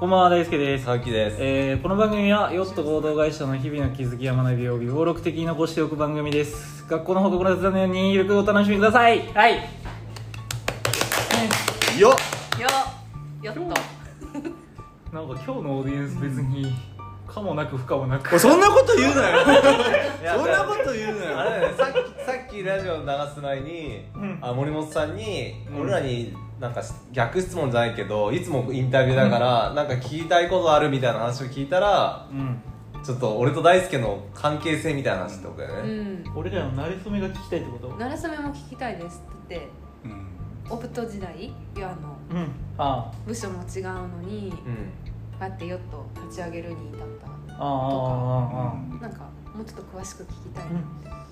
こんばんは大輔です、さきです。えーこの番組はヨット合同会社の日々の気づきや学びを微暴録的に残しておく番組です。学校の報告の雑談のようにゆるくお楽しみください。はい。よよよっ。と なんか今日のオーディエンス別に可もなく不可もなく。そんなこと言うなよ。そんなこと言うなよ。あれね、さっきさっきラジオ流す前に、うん。あ森本さんに、うん。俺らになんか逆質問じゃないけどいつもインタビューだから、なんか聞きたいことあるみたいな話を聞いたらうん。ちょっと俺と大輔の関係性みたいな話ってことだようね、ん。俺らの馴れ初めが聞きたいってこと？なれそめも聞きたいです。だってうん。オプト時代あの。うん。あ部署も違うのにうん。こうやってヨット立ち上げるに至っああああああ。たなんかもうちょっと詳しく聞きたい。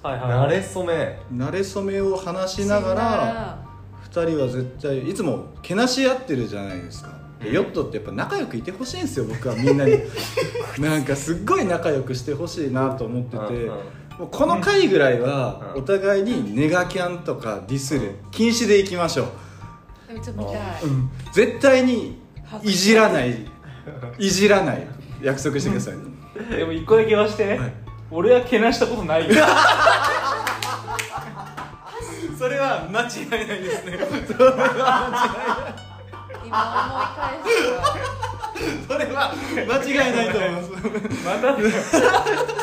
あはいはい慣れ初め。慣れ初めを話しながら二人は絶対いつもけなし合ってるじゃないですか。でヨットってやっぱ仲良くいてほしいんですよ僕はみんなに。なんかすっごい仲良くしてほしいなと思ってて、うんうんもうこの回ぐらいはうん。お互いにネガキャンとかディスる禁止でいきましょう、めっちゃ見たい。絶対にい。じらない。いじらない。約束してください、でも一個だけ言わして、はい。俺はけなしたことないよ それは間違いないですね。今思い返したそれは間違いないと思いますまた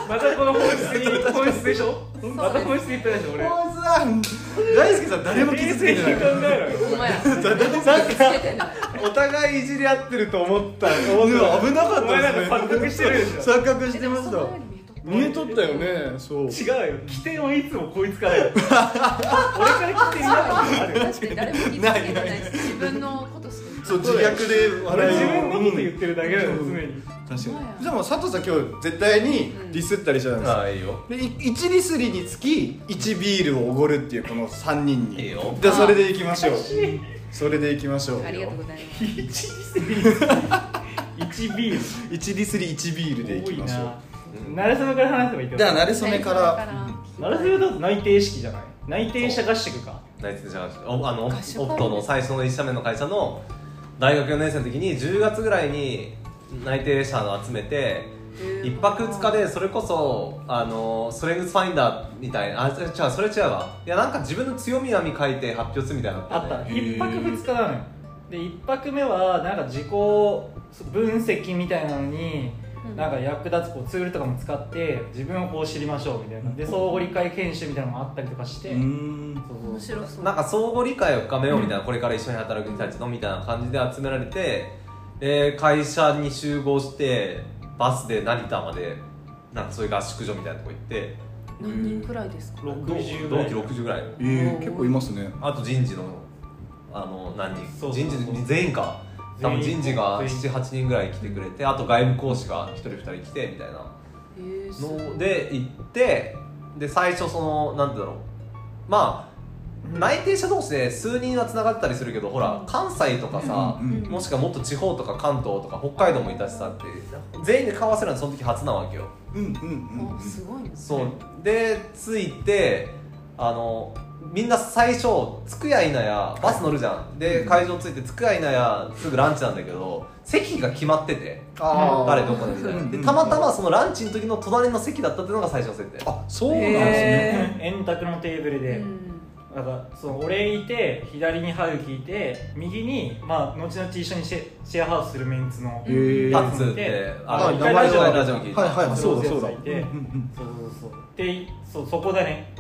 またこの本質に本質でしょ？また本質。言ったでしょ俺大津さん大輔さん誰も傷つけてない。冷静に考えろよお互いいじり合ってると思った。うん危なかったですねか錯覚してるでしょ。錯覚してました見えとったよね。そう。違うよ。起点はいつもこいつからよ 俺から起点になったことあるよ確かに。誰も傷つけてないし自分のことしかそう自虐で笑い分のこと言ってるだけだよ常に。確かに。でも佐藤さん今日絶対にディスったりしたじゃないですか。ああいいよ。でい1リスリにつき1ビールをおごるっていうこの3人に。いいよ。じゃあそれでいきましょう。それでいきましょう。ありがとうございます。1リスリ1ビール。1リスリ1ビールでいきましょう。な慣れ初めから話せばいいってこと？じゃあ慣れ初めから。慣れ初めだと内定式じゃない？内定者合宿か。ナイツじゃなくておあのオ合宿。プトの最初の1社目の会社の大学4年生の時に10月ぐらいに内定者を集めて1泊2日でそれこそあのストレングスファインダーみたいなあ違うそれ違うわ。いやなんか自分の強み網書いて発表するみたいなのあったよね1泊2日なのよ。で1泊目はなんか自己分析みたいなのにうんなんか役立つこうツールとかも使って自分をこう知りましょうみたいな。で相互理解研修みたいなのもあったりとかして。うーん。そうそう面白そう。なんか相互理解を深めようみたいな、これから一緒に働く人たちのみたいな感じで集められて、で会社に集合してバスで成田までなんかそういう合宿所みたいなとこ行って。何人くらいですか？60ぐ同期らい60ぐらい。えー、結構いますね。あと人事のあの何人？そうそうそう。人事全員か多分人事が78人ぐらい来てくれてあと外部講師が1人2人来てみたいな。ので行ってで最初そのなんてだろう。まあ内定者同士で数人はつながってたりするけどほら関西とかさ、うんうんもしくはもっと地方とか関東とか北海道もいたしさって全員で顔合わせるのはその時初なわけよ。うんうんうんうん。あすごいねそう。で着いてあのみんな最初着くやいなやバス乗るじゃん。で会場着いて着くやいなやすぐランチなんだけど席が決まってて。誰どこでみたいな。でたまたまそのランチの時の隣の席だったっていうのが最初の設定あそうなんですね。へ円卓のテーブルで、うん。なんかその俺いて左に春樹いて右にまあ後々一緒にシェシェアハウスするメンツのへー。タッツってああの一回ラジオ名前はラジオ聞いた、はいはいそうだそう。だいてうんう。んそうそうそう。でそうそこだね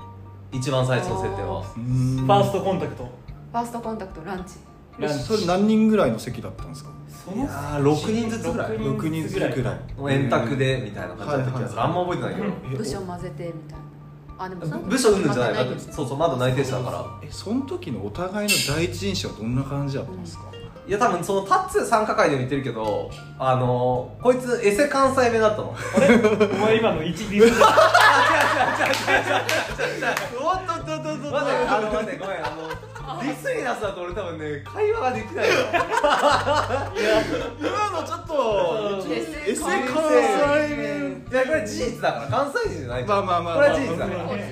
一番最初の設定は。ファーストコンタクト。ファーストコンタクトランチ。えそれ何人ぐらいの席だったんですか？そいやー6人ずつぐらい。6人ずつぐらい。もう円卓でみたいな感じだった気がする、あんま覚えてないけど、うん部署混ぜてみたいな。あでもその時部署うんぬんじゃない？まだですそうそうまだ内定者だから。えその時のお互いの第一印象はどんな感じだったんですか、いや多分そのタッツ参加会でも言ってるけどあのー、こいつエセ関西弁だったの。あれ？お前今の1ディスお っとっとっとっとっと待ってあの待ってごめんあのディスリナスだと俺多分ね会話ができないよ今のちょっとそうエセ関西弁。いやこれ事実だから関西人じゃないまあまあまあ。これは事実だからまあまあまあ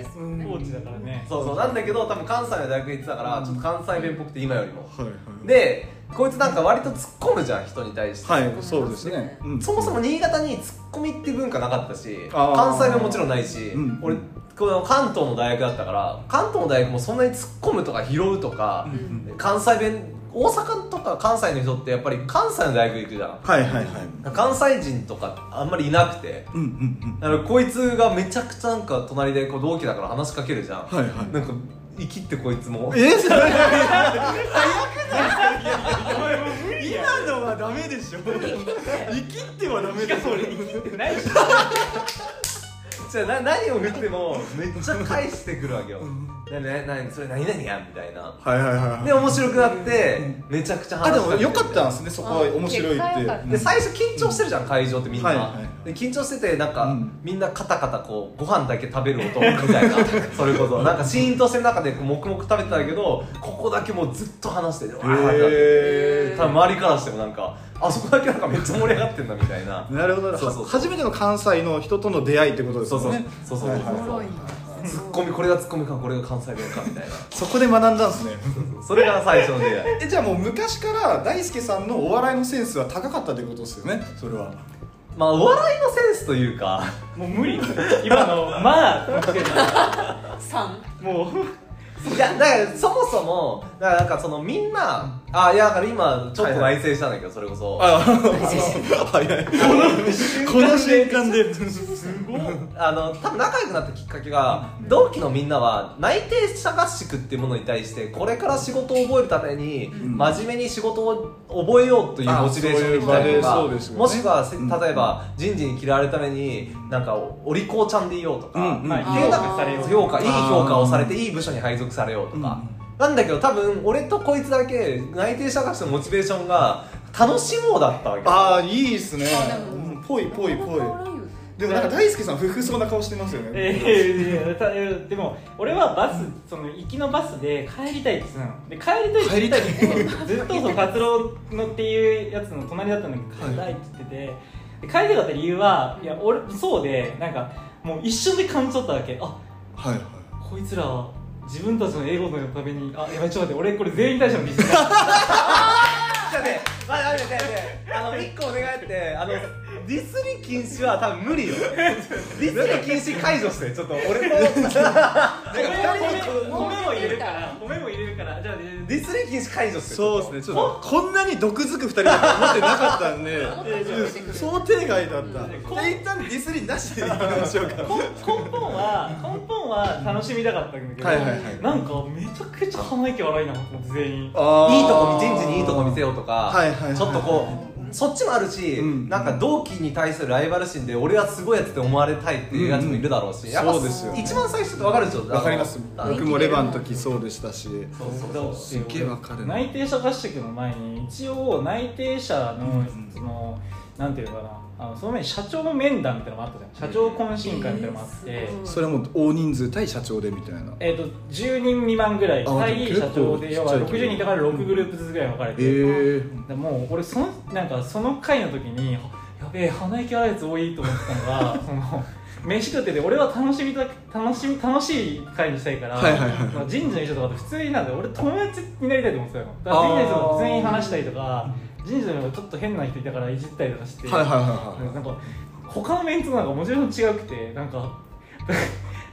高知だからねそうそうなんだけど多分関西の大学行ってたからちょっと関西弁っぽくて今よりも。はいはい。でこいつなんか割と突っ込むじゃん人に対して、はいそうですね。うんそもそも新潟にツッコミっていう文化なかったし関西弁ももちろんないし、うん。俺この関東の大学だったから関東の大学もそんなに突っ込むとか拾うとか、ん関西弁大阪とか関西の人ってやっぱり関西の大学行くじゃん。はいはいはい。関西人とかあんまりいなくてうんうんだからこいつがめちゃくちゃなんか隣でこう同期だから話しかけるじゃん、はいはい。なんか生きってこいつも。うんえ それ今のはダメでしょ。生きってはダメでしょないしじゃあな何を見てもめっちゃ返してくるわけよ、なななそれ何々やんみたいな。はいはいはいで面白くなってめちゃくちゃあで話しかけてもよかったんですねそこは面白いってで最初緊張してるじゃん会場ってみんな、はいはいで緊張しててなんか、うん。みんなカタカタこうご飯だけ食べる音みたいなそれこそ。なんかシーンとしてる中で黙々食べてたけどここだけもうずっと話してるわー。ってなってへ多分周りからしてもなんかあそこだけなんかめっちゃ盛り上がってんだみたいな。なるほど。そうそうそう。初めての関西の人との出会いってことですそうそう。そうそうそう。はいはいおもろい。なツッコミこれがツッコミかこれが関西弁かみたいな。そこで学んだんですね。それが最初の出会い。えじゃあもう昔から大輔さんのお笑いのセンスは高かったってことですよねそれは。まあお笑いのセンスというか。もう無理。今のまあ三。もう。いやだからそもそもだからなんかそのみんなあいやだから今ちょっと内省したんだけどそれこそ。あ早い この瞬間で。あの多分仲良くなったきっかけが同期のみんなは内定者合宿っていうものに対してこれから仕事を覚えるためにん。真面目に仕事を覚えようというモチベーションに来たいう場でそうですよね。もしくは例えば人事に嫌われるためになんかお利口ちゃんでいようとか、うんうん。い。う評価いい評価をされていい部署に配属されようとか、うんなんだけど多分俺とこいつだけ内定者合宿のモチベーションが楽しもうだったわけああいいっすね。あでもうんぽいぽいぽい。でもなんか大輔さん不服そうな顔してますよね。えー、たでも俺はバスその行きのバスで帰りたいって言ってたの。で帰りたいって言ってずっとその活動のっていうやつの隣だったんだけど帰りたいって言ってて。で帰りたかった理由はいや俺そうでなんかもう一瞬で感じ取ったわけ。あはいはい。こいつら自分たちの英語のためにあやばいちょっと待って俺これ全員対象のリスナーじゃあね、まあ、待って待って待ってあの一個お願いってあのディスり禁止は多分無理よ。ディスり禁止解除してちょっと俺も米米も入れるから米も入れるから。じゃあディスり禁止解除してそうですね。ちょっとこんなに毒づく二人だと思ってなかったんで想定外だった。で一旦ディスりなしでいきましょうか。根根本は根本は楽しみたかったんだけど、はいはいはい。なんかめちゃくちゃ鼻息荒いなと思って全員。いいとこ人事にいいとこ見せようとか、はいはいはい。ちょっとこうそっちもあるし、うん。なんか同期に対するライバル心で俺はすごいやつって思われたいっていうやつもいるだろうし、うん。やっぱそうですよ一番最初って分かるでしょ？わかります。僕もレバーの時そうでしたし。そうそう。そうすっげえわかる。な内定者合宿の前に一応内定者の、うん。そのなんていうのかなあのその前に社長面談みたいなのもあったじゃん。社長懇親会みたいなのもあって、えー。それはもう大人数対社長でみたいな。えー、と10人未満ぐらいあ対社長で要はちっちゃい規模60人いたから6グループずつぐらい分かれて、えでもう俺そのなんかその回の時にやべえ鼻息荒いやつ多いと思ってたのが その飯食ってて俺は楽しみた楽しみ楽しい会にしたいから、はいはいはいまあ人事の人とかと普通になんか俺友達になりたいと思ってたの。だから人事の人と普通に話したりとか人事のちょっと変な人いたからいじったりとかして、はいはいはいはい。なんか他のメンツとなんかもちろん違くてなんか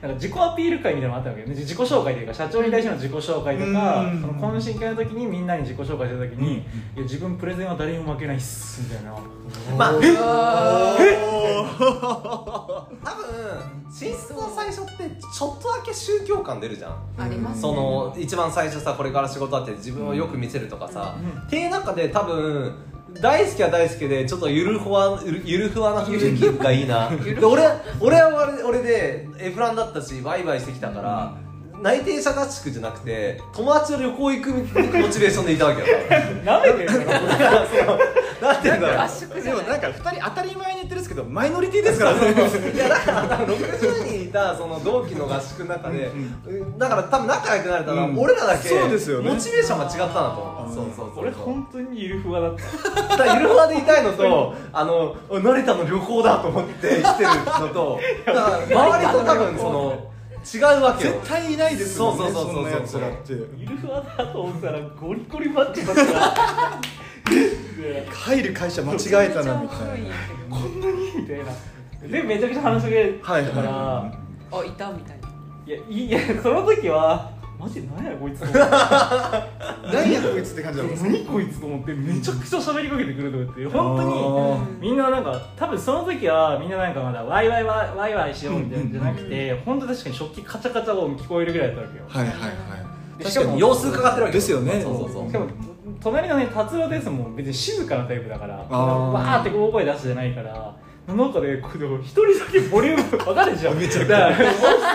なんか自己アピール会みたいなのもあったわけよね。自己紹介というか社長に対しての自己紹介とかうんその懇親会の時にみんなに自己紹介した時に、いや自分プレゼンは誰にも負けないっすみたいな。まああ多分進出の最初ってちょっとだけ宗教感出るじゃん。ーありますね。その一番最初さこれから仕事あって自分をよく見せるとかさ、うんっていう中で多分大好きは大好きでちょっとゆるふわゆるふわな雰囲気がいいな。で俺俺は俺俺でエフランだったしバイバイしてきたから、内定者合宿じゃなくて友達と旅行行くモチベーションでいたわけよ。なめてるなんていうんだろう。でもなんか2人当たり前に言ってるんですけどマイノリティですからね。いやだから60人いたその同期の合宿の中で、だから多分仲良くなれたのは、うん。俺らだけそうですよね。モチベーションが違ったなと。思うん。うそうそうそう。俺本当にゆるふわだった。だゆるふわでいたいのと あの成田の旅行だと思って来てるのとだから周りと多分その違うわけよ。絶対いないですよねそうそうそうそうんなやつらって。ゆるふわだと思ったらゴリゴリマッチョだったからで入る会社間違えたなみたいな。こんなにみたいな。でめちゃくちゃ話しかけたから、はいはい。はあいたみたいな。いやいやその時はマジで何やこいつ何 やこいつって感じだもん。何こいつと思ってめちゃくちゃ喋りかけてくると思って。本当に。あみんななんか多分その時はみんななんかまだワイワイワイワイワイしようみたいなんじゃなくて本当確かに食器カチャカチャ音聞こえるぐらいだったわけよ。はいはいはいで確かに様子伺ってるわけですよね。そうそうそう。しかも隣のね達郎ですもん。別に静かなタイプだから。わーって大声出すじゃないから。なんかねこれ一人だけボリューム分かるでしょ？めちゃくちゃ。オ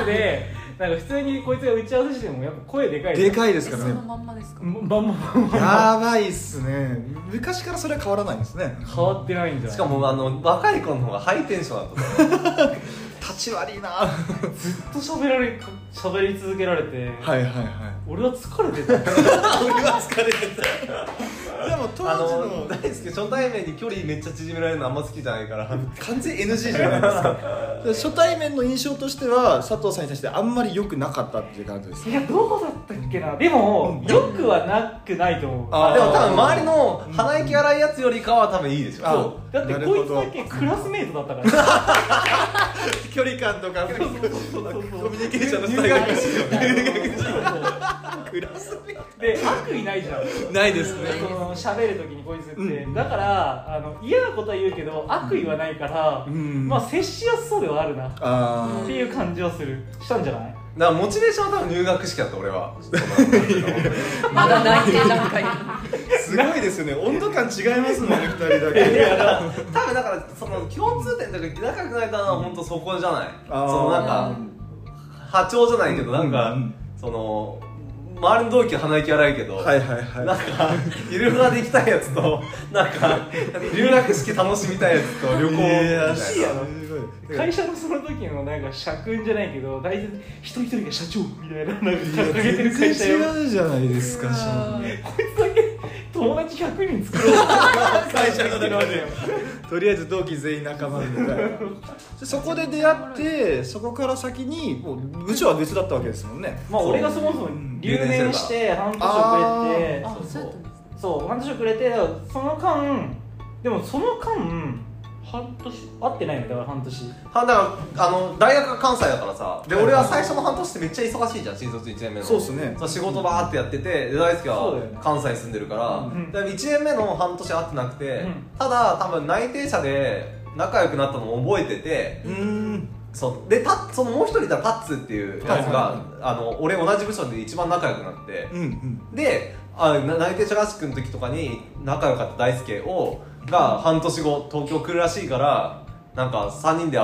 フでなんか普通にこいつが打ち合わせしてもやっぱ声でかいでかいですからね。まんまですか？バンバンバンバンやばいっすね。昔からそれは変わらないんですね。変わってないんじゃない？しかもあの若い子の方がハイテンションだった 立ち悪いな。はずっと喋られ喋り続けられて、いはいはい。俺は疲れてた。俺は疲れてたでも当あ時の。の大好き初対面に距離めっちゃ縮められるのあんま好きじゃないから完全 NG じゃないですか。初対面の印象としては佐藤さんに対してあんまり良くなかったっていう感じですいやどうだったっけな？でもよくはなくないと思う。あでも多分周りの鼻息荒いやつよりかは多分いいでしょ。う。だってなるほど。こいつだけクラスメートだったから。距離感とかコそうそうそうミュニケーションのスタイルが。入学式よね クラスメで悪意ないじゃん。ないですね。その喋る時にこいつって、うん。だからあの嫌なことは言うけど悪意はないから、うん。まあ接しやすそうではあるな。っあていう感じはする。したんじゃない？だからモチベーションは多分入学式だった俺は。まだ内定段階あすごいですよね。温度感違いますもんね 二人だいけや多分だからその共通点とか仲良くなれたのは本当そこじゃない。そのなんか波長じゃないけどなんか、うんうん。その周りの同期は鼻息荒いけど、はいはいはい。なんかゆるふわで行きたいやつと なんか留学式楽しみたいやつと旅行みたいな。会社のその時のなんか社訓じゃないけど大体一人一人が社長みたいななんか掲げてる会社よ。全然違うじゃないですかあこいつ友達100人作ろう。会社の中で。とりあえず同期全員仲間みたいな。でそこで出会ってそこから先にもう部署は別だったわけですもんね。まあ俺がそもそも留年して半年遅れてそう。半年遅れてその間でもその間半年会ってないの？だから半年。はだからあの大学が関西だからさ。で俺は最初の半年ってめっちゃ忙しいじゃん新卒1年目の。そうっすね。そう仕事バーってやっててで大輔は関西に住んでるから、んで1年目の半年会ってなくて、うん。ただ多分内定者で仲良くなったのを覚えててうーん。そう。でたそのもう一人いたタッツっていうやつが、はい。はいはあの俺同じ部署で一番仲良くなって、うんうん。であな内定者合宿の時とかに仲良かった大輔をが半年後東京来るらしいからなんか3人で遊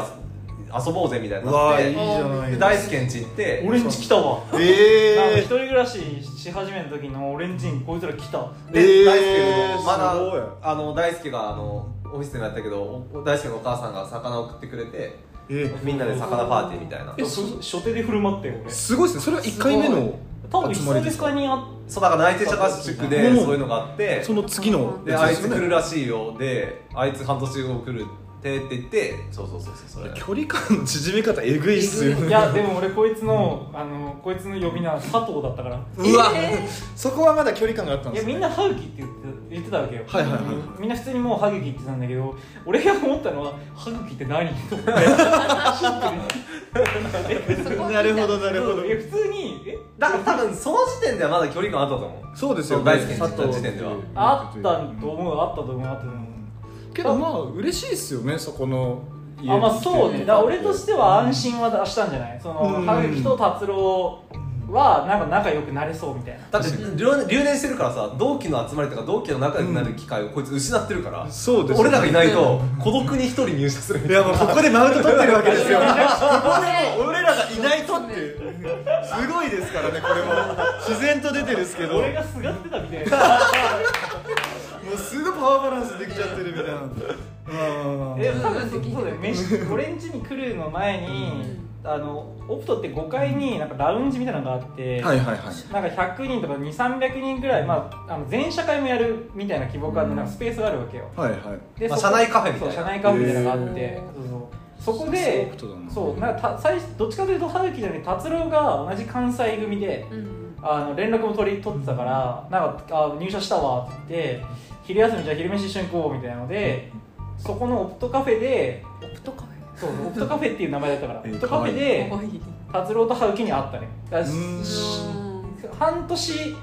遊ぼうぜみたいにうなってわーいいじゃないで大輔ん家行って俺ん家来たわ。なんか一え人暮らしし始めた時の俺ん家にこいつら来た。で、えー。大輔のまだすごい。あの大輔があのオフィスでもやったけどお大輔のお母さんが魚を送ってくれてえみんなで魚パーティーみたいな。えそ初手で振る舞ってよ俺すごいですね。それは1回目の多分集まりですか久々に会っそうだから内定者合宿でうん。そういうのがあってその次のであいつ来るらしいよ。であいつ半年後来るってって言ってそうそうそうそうそれ。距離感の縮め方えぐいっすよね。いやでも俺こいつのあのこいつの呼び名佐藤だったから。うわ。えそこはまだ距離感があったんいやですね。みんな歯茎って言って言ってたわけよ。はいはいはい。みんな普通にもう歯茎って言ってたんだけど俺が思ったのは歯茎って何？と思ってなるほどなるほど。いや普通にえ？だから多分その時点ではまだ距離感あったと思う。そうですよ大好きになった時点では。あったと思うあったと思うあったと思うけどまあ嬉しいっすよねそこの家あまあそうね。だから俺としては安心はしたんじゃない？そのうん。歯茎と達郎はなんか仲良くなれそうみたいな。だって留留年してるからさ同期の集まりとか同期の仲良くなる機会をこいつ失ってるから、そうです俺らがいないと孤独に一人入社する。みいたいなやもうここでマウント取ってるわけですよ。こ 俺らがいないとって。すごいですからねこれも。自然と出てるんですけど。も俺がすがってたみたいな うすぐパワーバランスできちゃってるみたいな。うんえ多分そうだよ。飯俺ん家に来るの前にあのオプトって5階になんかラウンジみたいなのがあって、はいはいはい。なんか100人とか2300人ぐらい、まあ、あの全社会もやるみたいな規模感でなんかスペースがあるわけよ。はいはい。でまあ社内カフェみたいな。そう社内カフェみたいなのがあってそうそう。そこソでそうな。んかた最初どっちかというと葉月じゃなくて達郎が同じ関西組でうんあの連絡も取り取ってたからなんかあ入社したわって言って昼休みじゃあ昼飯一緒に行こうみたいなのでそこのオプトカフェでオプトカフそうオプトカフェっていう名前だったからえーオプトカフェェで達郎と葉月に会ったね。半年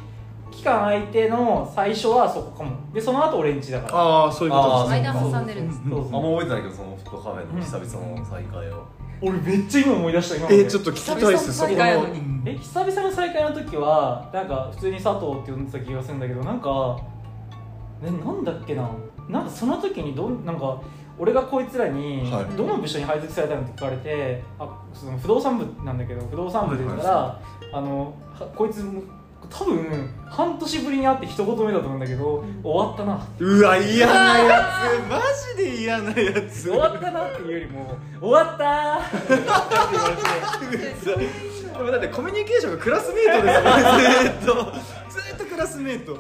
期間空いての最初はそこかも。でその後俺ん家だから。ああそういうことですね。間挟んでるんですそうあんま覚えてないけどそのフットカフェの久々の再会を、俺めっちゃ今思い出した今まで。えー、ちょっと聞きたいっすそこ久々の再会。やののにえ久々の再会の時はなんか普通に佐藤って呼んでた気がするんだけどなんかえなんだっけな。なんかその時にどんなんか俺がこいつらにはい。どの部署に配属されたのって聞かれて、あその不動産部なんだけど不動産部で言ったら、あのはこいつ多分半年ぶりに会って一言目だと思うんだけど、終わったな。うわ嫌なやつ。マジで嫌なやつ。終わったなっていうよりも終わったー。って言われてでもだってコミュニケーションがクラスメートですもんねずーっと。ずーっとクラスメート。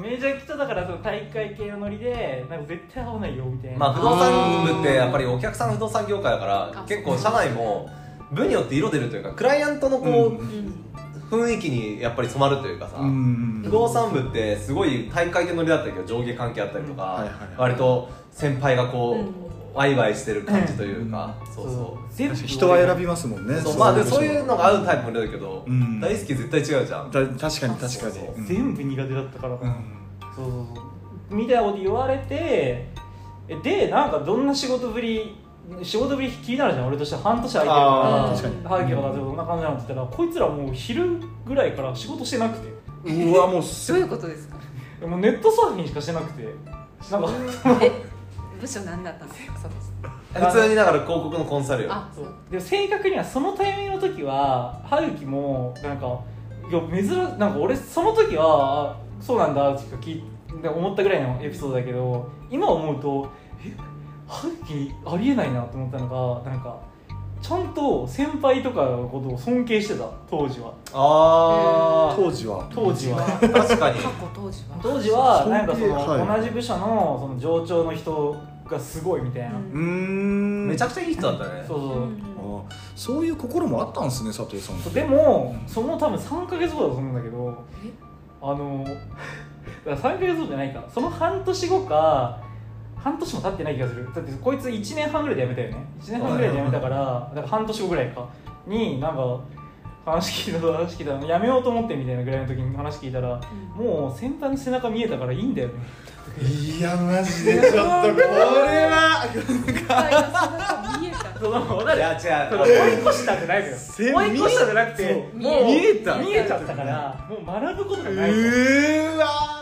めちゃくちゃだからその大会系のノリでなんか絶対会わないよみたいな、まあ不動産部ってやっぱりお客さん不動産業界だからあ結構社内も部によって色出るというかクライアントのこう、うん雰囲気にやっぱり染まるというかさ、うん不動産部ってすごい大会で乗りだったけど上下関係あったりとか、割と先輩がこう、うん。ワイワイしてる感じというか、そうそう。全部人は選びますもんね。そうまあそうういうのが合うタイプもいるけど、うん。大好き絶対違うじゃん。だ確かに確かに。全部苦手だったから、うん。そうそうそう。みたいなこと言われてえでなんかどんな仕事ぶり仕事ぶり気になるじゃん俺としては。半年空いてるあから。ー確かに。ハーキがどんな感じなのって言ったらこいつらもう昼ぐらいから仕事してなくて。うわもうどういうことですか？もうネットサーフィンしかしてなくて。なんかえ部署何だったんですか？普通にだから広告のコンサルよ。あそう。でも正確にはそのタイミングの時は葉月もなんかいや珍しなんか俺その時はあそうなんだって思ったぐらいのエピソードだけど今思うとえ葉月ありえないなと思ったのがなんかちゃんと先輩とかのことを尊敬してた当時は。あ当時は。当時は。ー確かに。過去当時は。当時はなんかその、はい。同じ部署のその上長の人がすごいみたいな、うん。うーん。めちゃくちゃいい人だったね。そうそう、うん。あそういう心もあったんですね佐藤さんでもその多分3か月後だと思うんだけどえ？あのだから3か月後じゃないか。その半年後か半年も経ってない気がする。だってこいつ1年半ぐらいで辞めたよね。1年半ぐらいで辞めたからだから半年後ぐらいかになんか話聞いた話聞いた。のやめようと思ってみたいなぐらいの時に話聞いたら、もう先輩の背中見えたからいいんだよね。いやマジで。ちょっとこれは先輩の背中見えた。その分かるいや違う。その追い越したってないのよ。せ追い越したじゃなくてもう見えた。見えちゃったからもう学ぶことがないと。うーわー。出てるな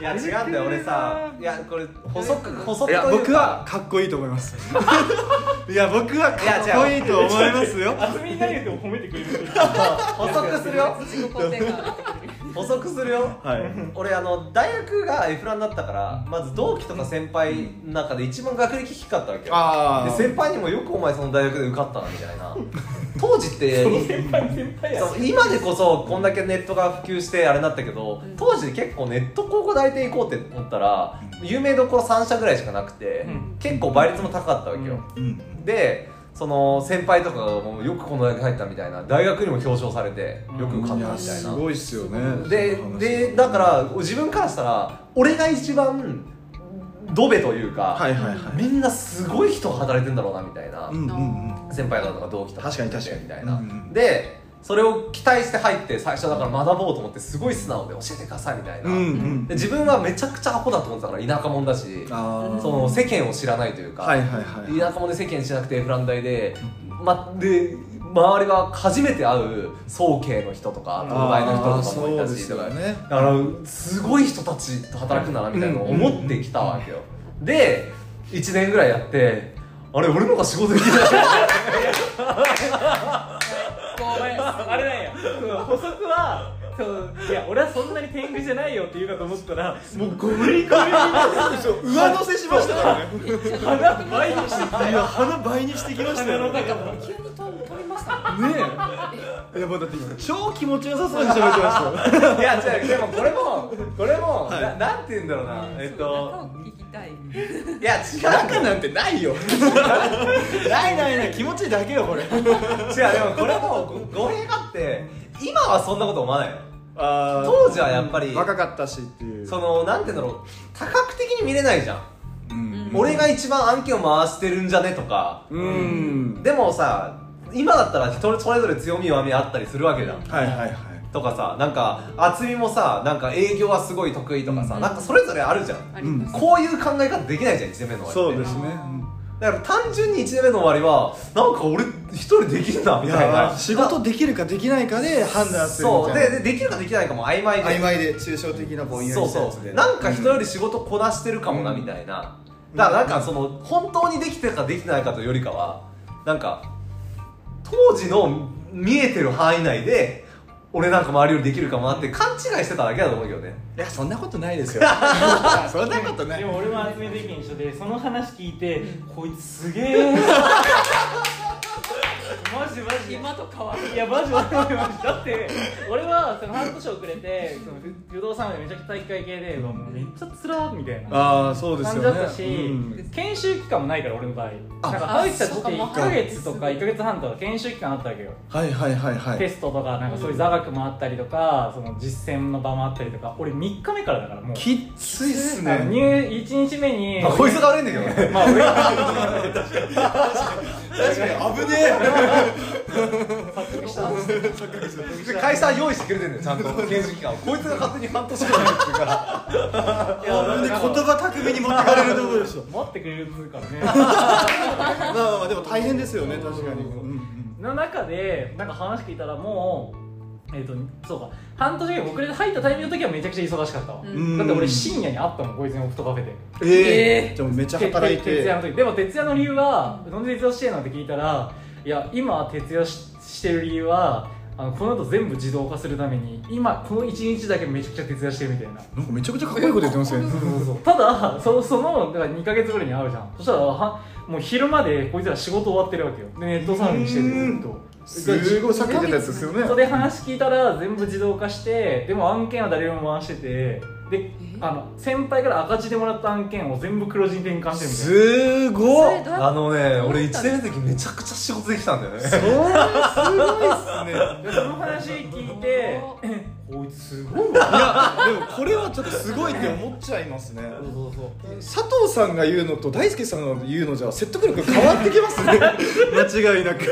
いや違うんだよ俺さ。いやこれ補足補足といやいうか。僕はかっこいいと思います。いや僕はかっこいいと思いますよ。厚みに何言っても褒めてくれる人補足するよ。補足するよ。はい。俺あの大学がエフランだったからまず同期とか先輩の中で一番学歴低かったわけよ。で先輩にもよくお前その大学で受かったなみたいな当時って 今でこそこんだけネットが普及してあれだったけど、うん。当時結構ネット高校大体行こうって思ったら有名どころ3社ぐらいしかなくて、うん。結構倍率も高かったわけよ、うん。でその先輩とかがもうよくこの大学入ったみたいな大学にも表彰されてよく受かったみたいな、すごいっすよね。ででだから自分からしたら俺が一番ドベというか、はいはいはい。みんなすごい人が働いてんだろうなみたいな、うんうんうん。先輩方とか同期とか確かに確かに。みたいな、うんうんでそれを期待して入って最初だから学ぼうと思ってすごい素直で教えてくださいみたいな、うんうんで自分はめちゃくちゃアホだと思ってたから田舎者だしその世間を知らないというか、はいはいはい田舎者で世間知らなくてフラン大で、ま、で周りは初めて会う早慶の人とか東大の人とかもいたしとかよね。だからすごい人たちと働くんだなみたいなのを思ってきたわけよ、で1年ぐらいやってあれ俺の方が仕事できない。あれなんや。補足はそういや俺はそんなに天狗じゃないよって言うかと思ったらもうゴリゴリ上乗せしましたからね。鼻倍にしてきたよ。いや鼻倍にしてきましたよえ。いやもうだって今超気持ちよさそうに喋ってましたよ。いや違うでもこれもこれも、はい。ななんて言うんだろうなえっ中とを聞きたい。いや違う中なんてないよ。ないないない気持ちいいだけよこれ。違うでもこれもご語弊があって今はそんなこと思わないよあー。当時はやっぱり若かったしっていう。そのなんて言うんだろう多角的に見れないじゃん、うん。俺が一番案件を回してるんじゃねとか、うん。でもさ今だったら人それぞれ強み弱みあったりするわけじゃん。はいはいはい。とかさなんか厚みもさなんか営業はすごい得意とかさ、うん。なんかそれぞれあるじゃん。あります。こういう考え方できないじゃん1年目の終わりってそうですね。だから単純に1年目の終わりはなんか俺一人できるなみいたいな。や仕事できるかできないかで判断するみそうたいな。ででできるかできないかも曖昧で。曖昧で抽象的なぼんやりそうしたやつでそう。なんか人より仕事こなしてるかもなみたいな、だからなんかその本当にできてるかできてないかというよりかはなんか当時の見えてる範囲内で俺なんか周りよりできるかもなって勘違いしてただけだと思うけどね。いやそんなことないですよ。そんなことない。でも俺も集め的に一緒でその話聞いてこいつすげえマジマジ。今と変わる。いやマジマジマジ。マジだって俺はその半年遅れてその不不動産でめちゃくちゃ体育会系でもうめっちゃつらーみたいなああそうです感よね。じだったし、うん。研修期間もないから俺の場合。あなんか入ったってそうか。も1ヶ月とか1ヶ月半とか研修期間あったわけよ。はいはいはいはい。テストとかなんかそういう座学もあったりとかその実践の場もあったりとか俺3日目からだからもう。きっついっすね。入1日目にまあこいつが悪いんだけどね。まあ俺が 確かに。危ね会社は用意してくれてんだよちゃんと。研修期間をこいつが勝手に半年ぐらいやってるから。いや言葉巧みに持ってかれるところでしょ待ってくれるからねまあまあまあでも大変ですよね確かに。うん。の中でなんか話聞いたらもうえっ、とそうか。半年後遅れて入ったタイミングの時はめちゃくちゃ忙しかったわ、うん。だって俺深夜に会ったもんこいつにオフトカフェで。ええでもめっちゃ働いて。て徹夜の時でも徹夜の理由はなんで徹夜してんのって聞いたらいや今徹夜ししてる理由はあのこの後全部自動化するために今この1日だけめちゃくちゃ徹夜してるみたいな。なんかめちゃくちゃかっこいいこと言ってますよねただそそのだから2か月ぐらいに会うじゃん。そしたらはもう昼までこいつら仕事終わってるわけよ。でネットサーフィンしててずっとすごいさっき言ってたやつですよね。それで話聞いたら全部自動化してでも案件は誰よりも回しててであの先輩から赤字でもらった案件を全部黒字に転換してるみたいな。すごっそれどうやあのね俺1思ったん年目の時めちゃくちゃ仕事できたんだよね。それすごいっすね。でその話聞いて えこいつすごいわ。いやでもこれはちょっとすごいって思っちゃいますね。そうそう佐藤さんが言うのと大輔さんが言うのじゃ説得力変わってきますね。間違いなく。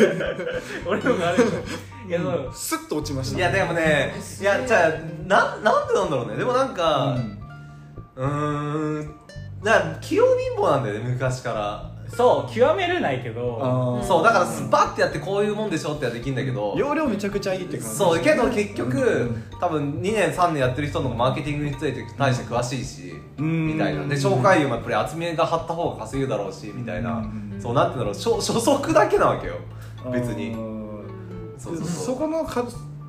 俺のがあれいやスッと落ちましたいやでもねいやじゃあななんでなんだろうね。でもなんかうーん。だから器用貧乏なんだよね昔から。そう極めれないけど。そうだからスパッてやってこういうもんでしょってやってできんだけど。容量めちゃくちゃいいって感じ。そうけど結局、うん。多分2年3年やってる人の方がマーケティングについて対して詳しいし、うん。みたいな。で紹介料もやっぱり厚みが張った方が稼げるだろうしみたいな、うんそうなんていうんだろう初初速だけなわけよ。別に。そこのか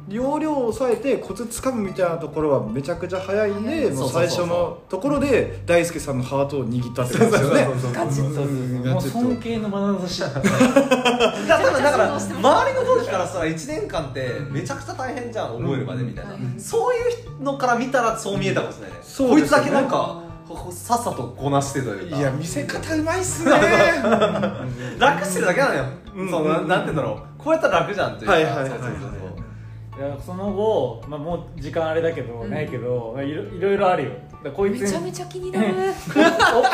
容量を抑えてコツ掴むみたいなところはめちゃくちゃ早いんでもう最初のところで大輔さんのハートを握ったってことですよね。そうそうそうガチそうそうそう。もう尊敬の眼差しだ。から だから周りの同期からしたら1年間ってめちゃくちゃ大変じゃん覚えるまでみたいな、うん。そういうのから見たらそう見えたかもしれないね、そうね。こいつだけなんかここさっさとこなしてというかいや見せ方うまいっすね。楽してるだけなのよ、うん。そのなんて言うんだろう。こうやったら楽じゃんっていう。かはいはいはいはいその後、まあ、もう時間あれだけど、うん。ないけどいろいろいろあるよ。こいつにめちゃめちゃ気になる。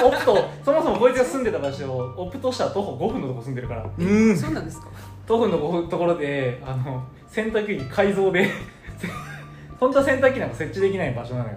オ オプトそもそもこいつが住んでた場所をオプトしたら徒歩5分のとこ住んでるから。うん。そうなんですか？徒歩のところであの洗濯機改造で 本当は洗濯機なんか設置できない場所なのよ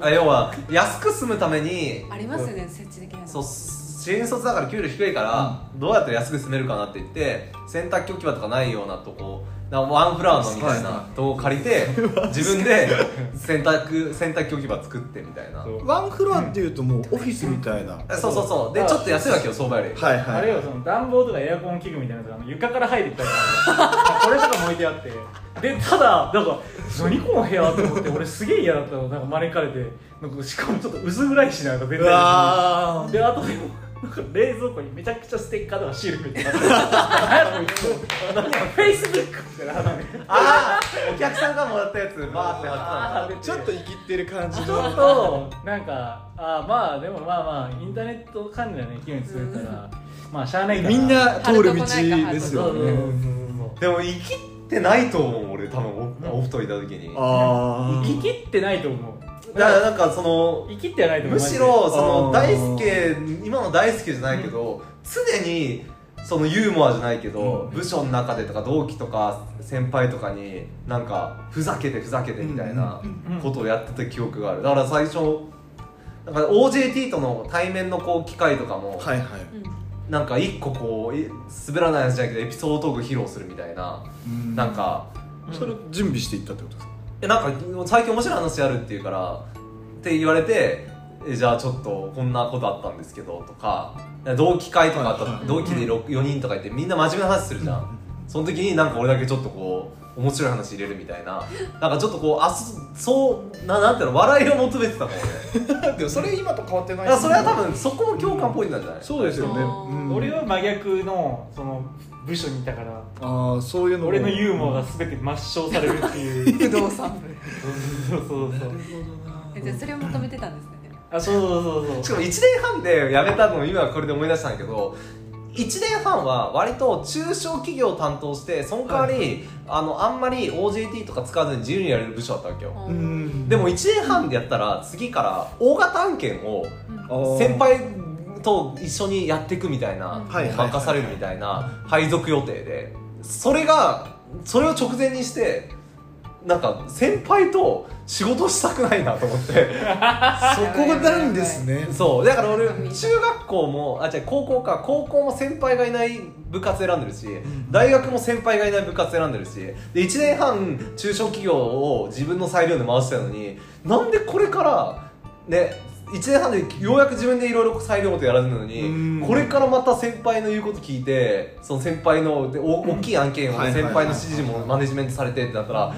こあ要は安く住むためにありますよね設置できないの。そう新卒だから給料低いから、どうやったら安く住めるかなって言って洗濯機置き場とかないようなとこなんかワンフラワーのみたいなとこ借りて 自分で洗濯洗濯機置き場作ってみたいな。ワンフロアっていうともうオフィスみたいな、えそうそうそう。でちょっと安いわけよ相場より。はいはい。あれよその暖房とかエアコン器具みたいなやつの床から入ってきたりとかこれとかいてあって。でただなんか何この部屋と思って俺すげえ嫌だったの。なんか招かれて。なんかしかもちょっと薄暗いしなんかであとでもなんか冷蔵庫にめちゃくちゃステッカーとかシールみたいな何やこいつフェイスブックみたいなああお客さんがもらったやつバーって貼ってたちょっと生きってる感じちょっとなんかあーまあでもまあまあインターネット関連はね機能にするからまあしゃあないから。みんな通る道ですよねでも生きってないと思う俺多分オオフトいた時に。だかあ生き切ってないと思う。らなんかその生きってはないと思うむしろその大輔今の大輔じゃないけど、常にそのユーモアじゃないけど、部署の中でとか同期とか先輩とかになんかふざけてふざけてみたいなうん。ことをやってた記憶がある。だから最初なんか OJT との対面のこう機会とかも、はいはいなんか一個こうい滑らないやつじゃないけどエピソードトーク披露するみたいな、なんかそれ準備していったってことですか？えなんか最近面白い話あるっていうからって言われてえじゃあちょっとこんなことあったんですけどとか同期会とかあったはいはい。同期で4人とかいてみんな真面目な話するじゃん。その時になんか俺だけちょっとこう面白い話入れるみたいな。なんかちょっとこうあそそうななんていうの笑いを求めてたかもね でもそれ今と変わってなだからそれは多分そこも共感ポイントなんじゃない？そうですよね、うん。俺は真逆のその部署にいたから。ああそういうのも。俺のユーモアが全て抹消されるっていう。不動産。部 そうそうそうそう。えじゃあそれを求めてたんですね。あそうそうそうそう。しかも1年半で辞めたのを今これで思い出したんだけど1年半は割と中小企業を担当してその代わり、あのあんまり OJT とか使わずに自由にやれる部署だったわけよ、ううん。んでも1年半でやったら次から大型案件を先輩と一緒にやっていくみたいな、うん。はいはいはい。任されるみたいな配属予定でそれがそれを直前にしてなんか先輩と仕事したくないなと思って。そこなんですね。そう。だから俺うん。中学校もあ違う高校か。高校も先輩がいない部活選んでるし、大学も先輩がいない部活選んでるし。で1年半中小企業を自分の裁量で回してたのになんでこれからね1年半でようやく自分でいろいろ裁量ごとやらずなのに、うん。これからまた先輩の言うこと聞いてその先輩のでお大きい案件を先輩の指示もマネジメントされてってなったら、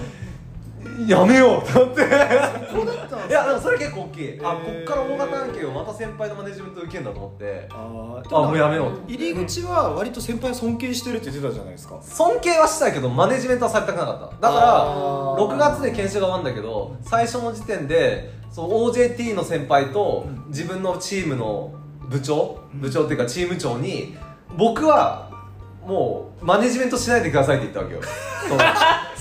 やめようと思って。いやでもそれ結構大きい、あこっから大型案件をまた先輩のマネジメント受けるんだと思って。ああもうやめようと入り口は割と先輩を尊敬してるって言ってたじゃないですか。尊敬はしたいけどマネジメントはされたくなかった。だからあー。6月で研修が終わるんだけど最初の時点でその OJT の先輩と自分のチームの部長部長っていうかチーム長に僕はもうマネジメントしないでくださいって言ったわけよ。そ の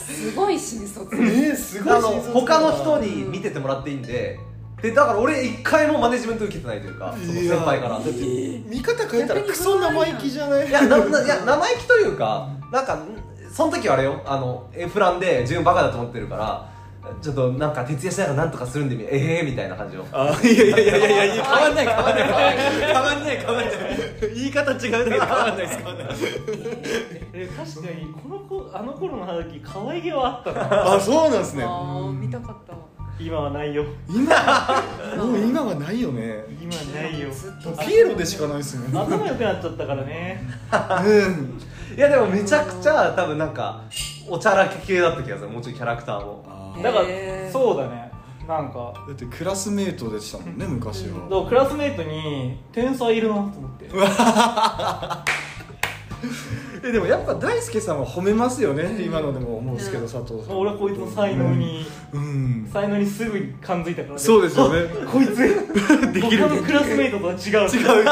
すごい新卒。えー、すごいあの新卒だ。他の人に見ててもらっていいんで。でだから俺一回もマネジメント受けてないというかその先輩から。見方変えたらクソ生意気じゃない？いやなないや生意気というかなんかその時はあれよ。あのエフランで自分バカだと思ってるからちょっとなんか徹夜しながらなんとかするんでみええみたいな感じをあいやいやいやいやいや変わんない変わんない変わんない。変わんない言い方違うだけで変わんないです変わんない。え確かにこの子あの頃のハガキ可愛げはあったな。あそうなんですね。あー見たかった。わ今はないよ。今もう今はないよね。今はないよ。ずっとピエロでしかないですよね。頭良くなっちゃったからね。うん。いやでもめちゃくちゃ多分なんかおちゃらけ系だった気がする。もうちょいキャラクターも。だからそうだね。なんか。だってクラスメートでしたもんね昔だはからクラスメートに天才いるなと思って えでもやっぱ大輔さんは褒めますよね今のでも思うんですけど佐藤さん。俺はこいつの才能にうん。才能にすぐ感づいたからそうですよね。あ こいつ できる。他のクラスメートとは違う。違う。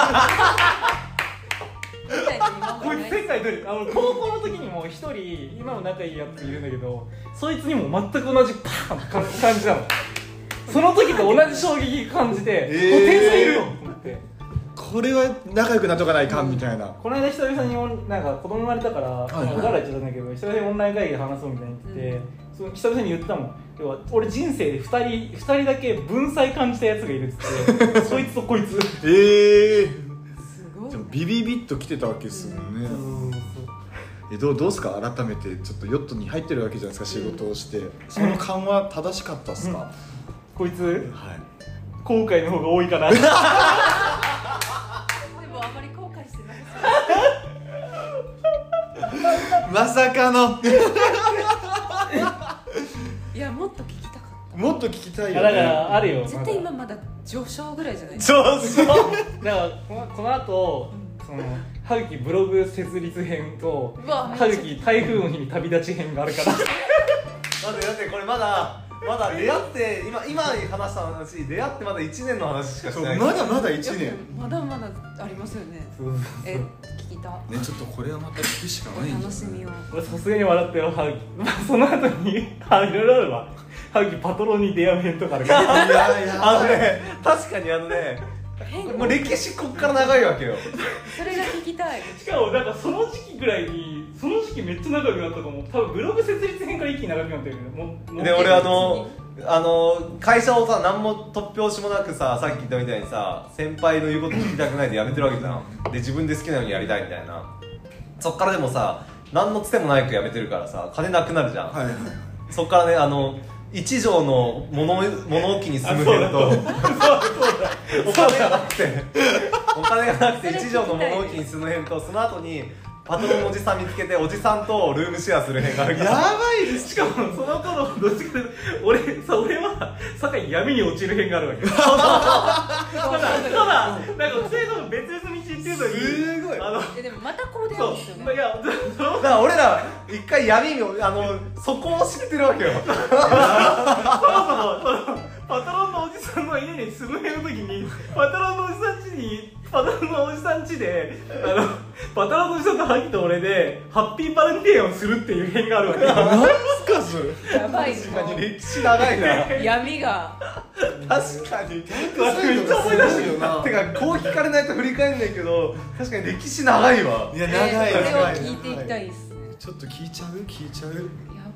こいつ世界どれあの高校の時にも一人今も仲いいやついるんだけどそいつにも全く同じパーンって感感じなの。その時と同じ衝撃感じて、えー。お天才いるよと思ってこれは仲良くなっとかないかんみたいな。この間久々になんか子供生まれたから、いはい。小田原行っちゃったんだけど久々にオンライン会議で話そうみたいに言ってて、その久々に言ったもん要は俺人生で2人二人だけ文才感じたやつがいるっつってそいつとこいつええすビビビッと来てたわけですもんね、えどうどうですか改めてちょっとヨットに入ってるわけじゃないですか仕事をして、その勘は正しかったっすか、こいつはい後悔の方が多いかなまさかの。いやもっと聞きたかっもっと聞きたいよね。だからあるよ。た絶対今まだ上昇ぐらいじゃない。そうそう。だからこのこの後その歯茎ブログ設立編とうわ歯茎台風の日に旅立ち編があるから。だってだってこれまだまだ出会って今今話した話出会ってまだ1年の話しかしそうてないまだまだ1いや年ねまだまだありますよね。えた。ちょっとこれはまた聞くしかないんじゃない楽しみを。俺さすがに笑ったよ。歯茎まあその後に あいろいろあるわ。歯茎パトロンに出会う編とかあるから。いやいやあのね確かにあのね変もう歴史こっから長いわけよ。それが聞きたい。しかもなんかその時期ぐらいにその時期めっちゃ長くなったと思う。多分ブログ設立編から一気に長くなってるよね。もで俺あのあの会社をさ何も突拍子もなくささっき言ったみたいにさ先輩の言うこと聞きたくないでやめてるわけじゃん。で自分で好きなようにやりたいみたいな。そっからでもさ何のつてもないくやめてるからさ金なくなるじゃん、はいはいはい。そっからねあの一畳の物物置に住む編とお金がなくてお金がなくて一畳の物置に住む編とその後にパトロンのおじさん見つけておじさんとルームシェアする編があるから。やばいです。しかもその頃どっちかというと俺さ俺は酒井闇に落ちる編があるわけ。ただただなんか二人とも別々道行ってるのにすごい。あのえでもまたこう出会そううんですよね。いやそのだから俺ら一回闇をあのそこを知ってるわけよ。そもそもそのパトロンのおじさんの家に住む辺の時にパトロンのおじさん家にパトロンのおじさん家であのパトロンのおじさんとハギと俺でハッピーバレンティーンをするっていう編があるわけ。なんすかそれ？やばい確かに歴史長いな。闇が。確かに。めっちゃ思い出してるよな。てかこう聞かれないと振り返んないけど確かに歴史長いわ。いやえ長い。ーそれを聞いていきたいですね。ちょっと聞いちゃう？聞いちゃう？や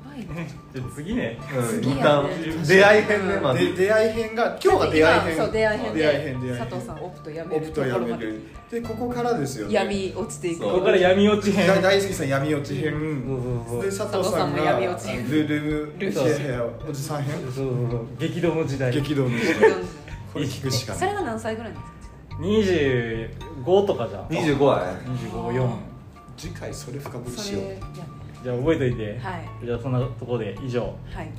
ばいね。じゃあ次ね。うん。次や一旦ね。出会い編ねまず。で出会い編が今日が出会い編。そう出会い編で。出会い編出会い編。佐藤さんオプトやめる。オプトやめるでここからですよね。闇落ちていく。ここから闇落ち編。大大好きさん闇落ち編。で佐藤さん佐藤さんもが闇落ち編。ルルムルシェアおじさん編。そうそうそう激動の時代。激動の時代。これ聞くしかない。それが何歳ぐらいなんですか？25とかじゃん。25だね。254次回それ深掘りしよう。じゃあ覚えといて、はい。じゃあそんなところで以上。はい